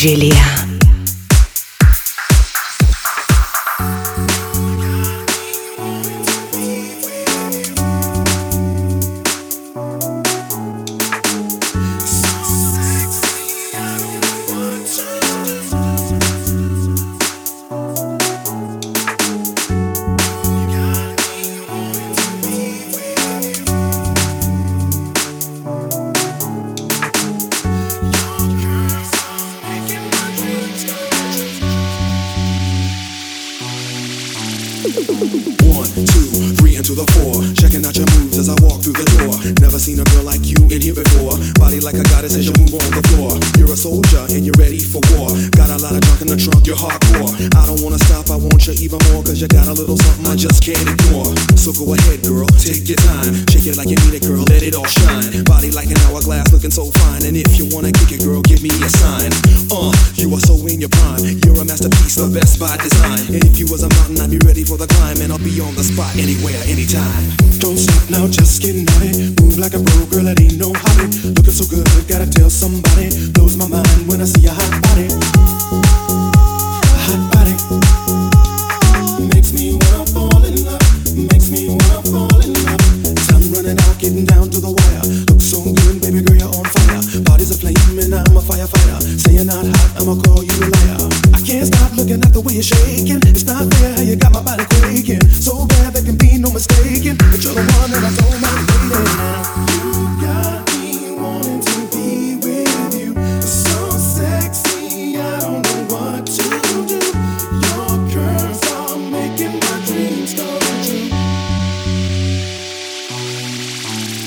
Julia.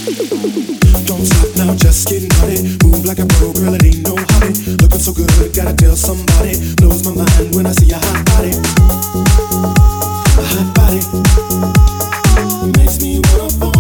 Don't stop now, just getting on it. Move like a pro, girl, it ain't no hobby. Looking so good, gotta tell somebody. Blows my mind when I see a hot body. Hot body makes me wanna.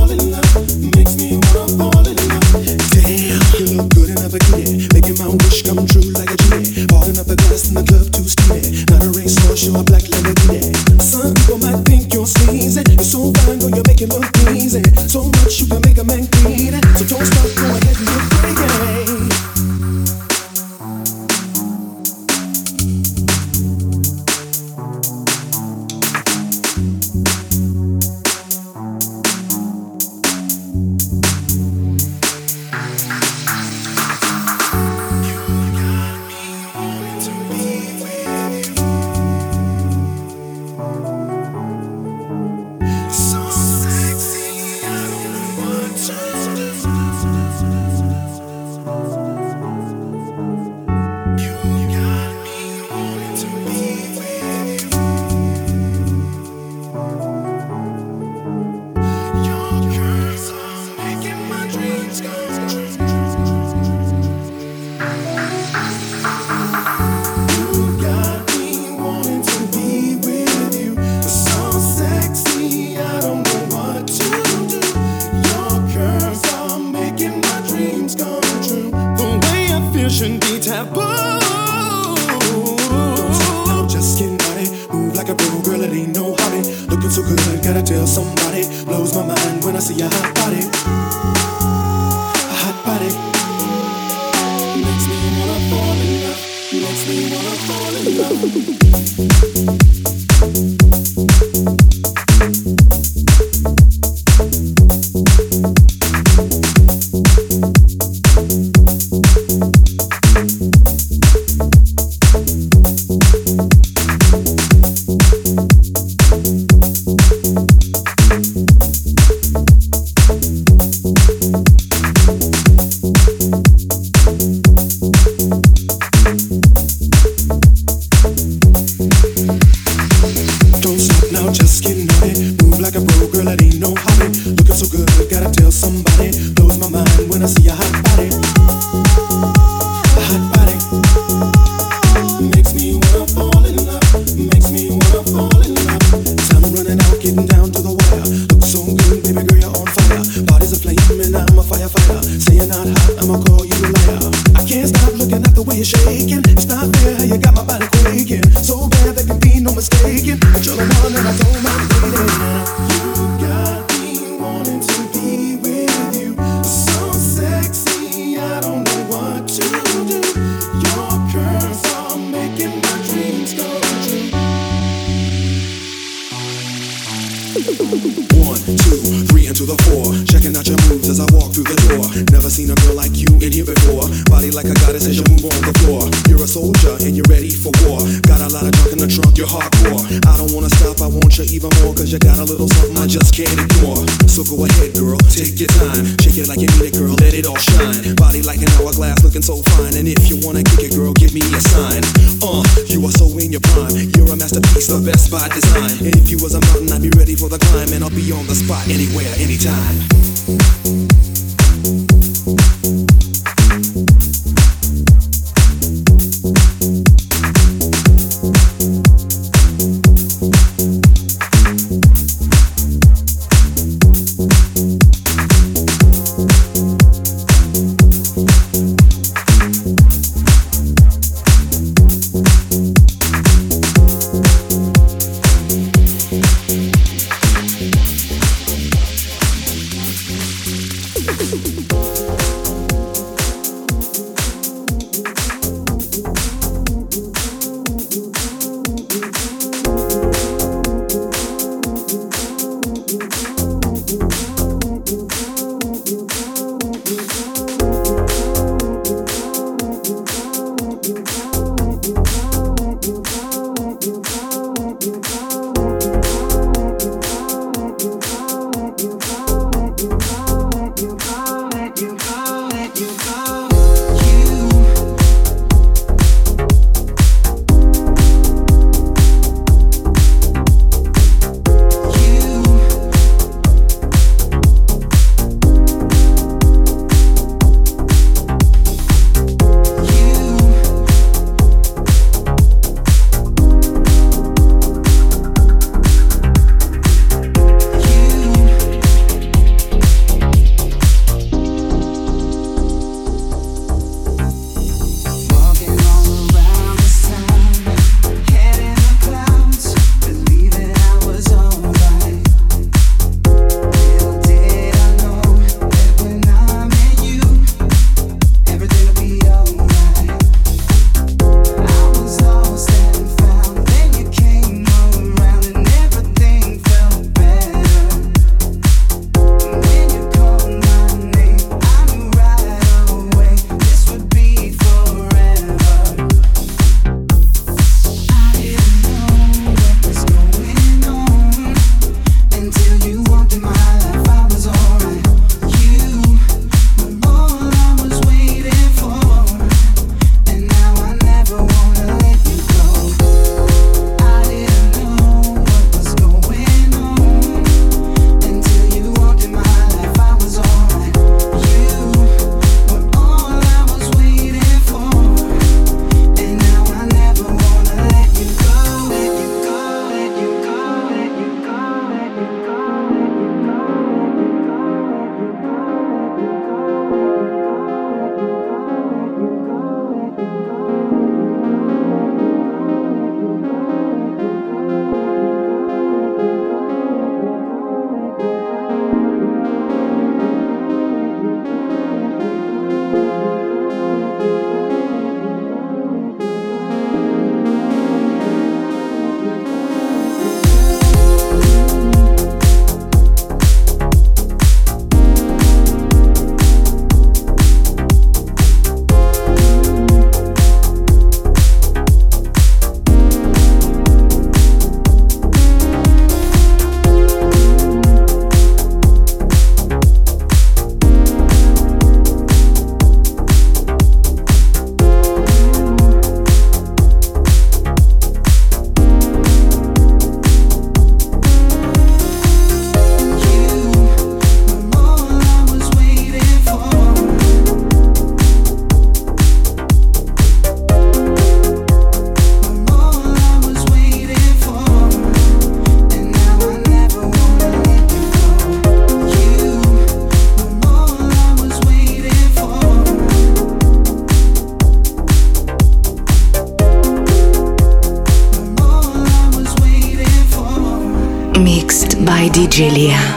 Julia.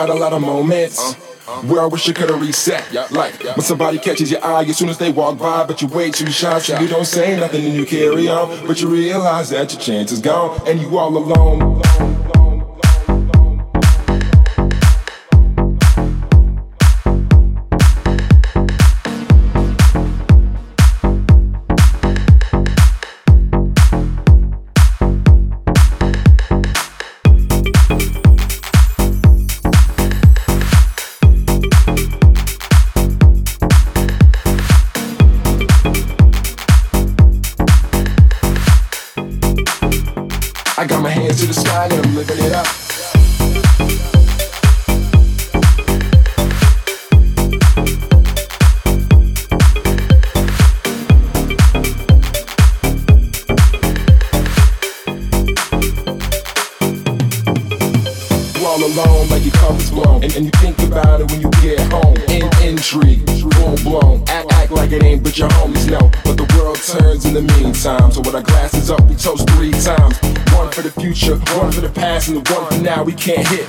Had a lot of moments uh, uh. where I wish I could've reset. Like when somebody catches your eye as soon as they walk by, but you wait too shy, so you don't say nothing and you carry on. But you realize that your chance is gone and you all alone. Can't hit.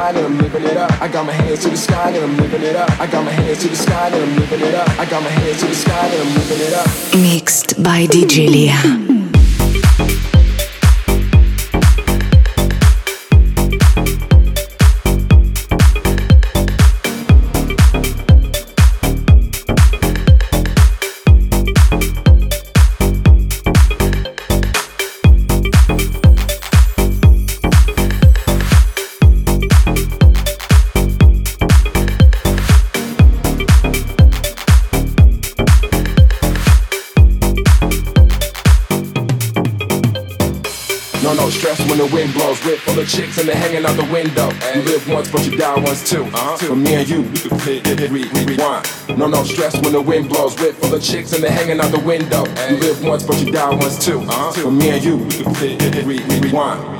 Sky and I'm living it up. I got my hands to the sky and I'm living it up. I got my hands to the sky and I'm living it up. I got my hands to the sky and I'm living it up. Mixed by DJ Liya. Chicks and they're hanging out the window. You live once, but you die once too. Uh-huh. For me and you, we can play it, re, re, rewind. No, no stress when the wind blows. Whip full of chicks and they're hanging out the window. You live once, but you die once too. Uh-huh. For me and you, we can play it, re, re, rewind.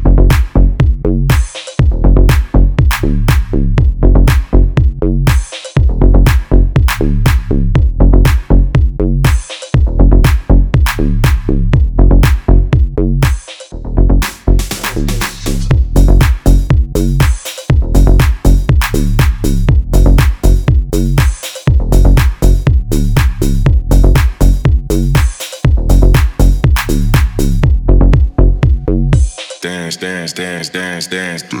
dance, dance.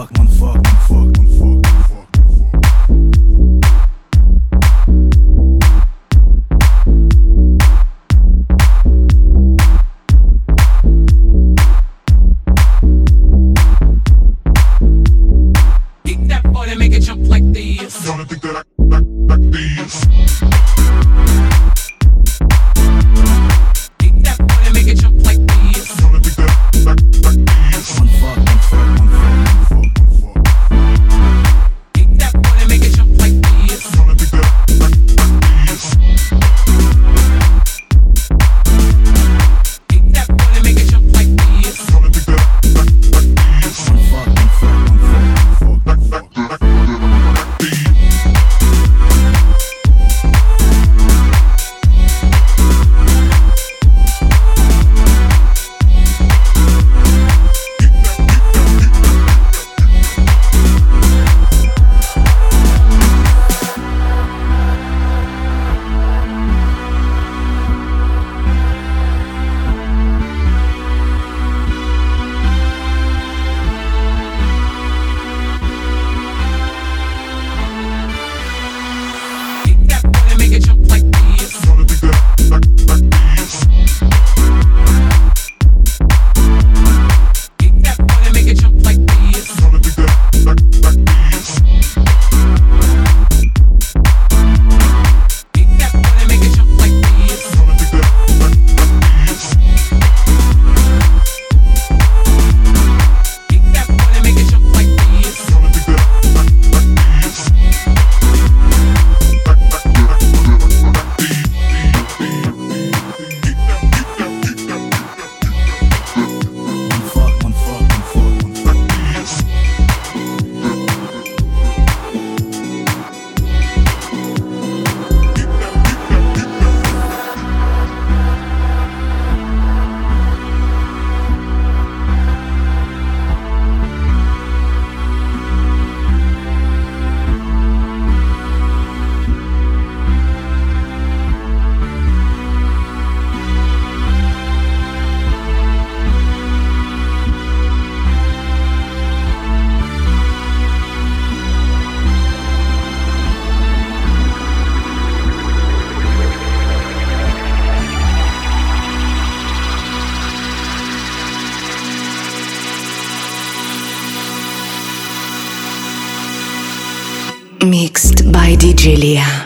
fuck, man, fuck, man, fuck, man, fuck. By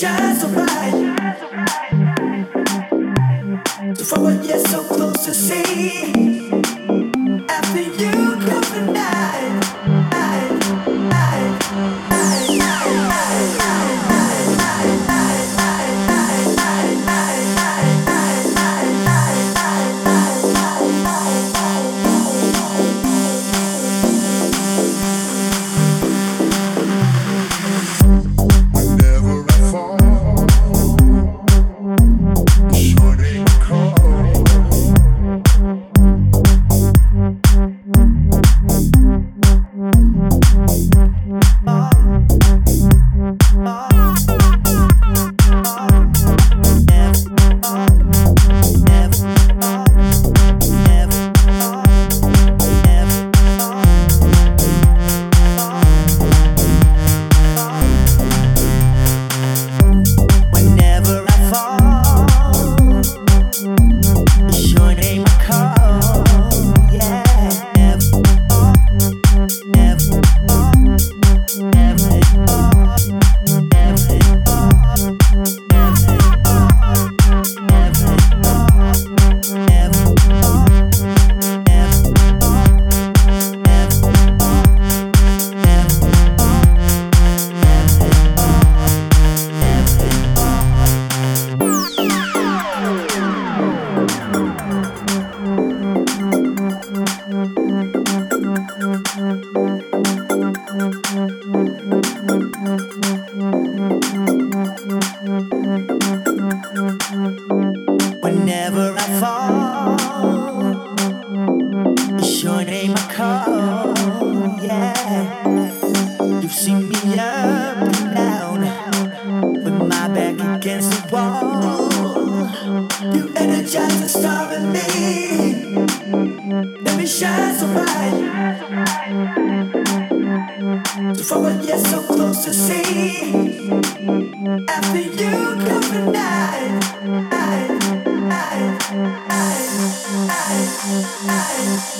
shine so bright. For what you're so close to see. After you. I'm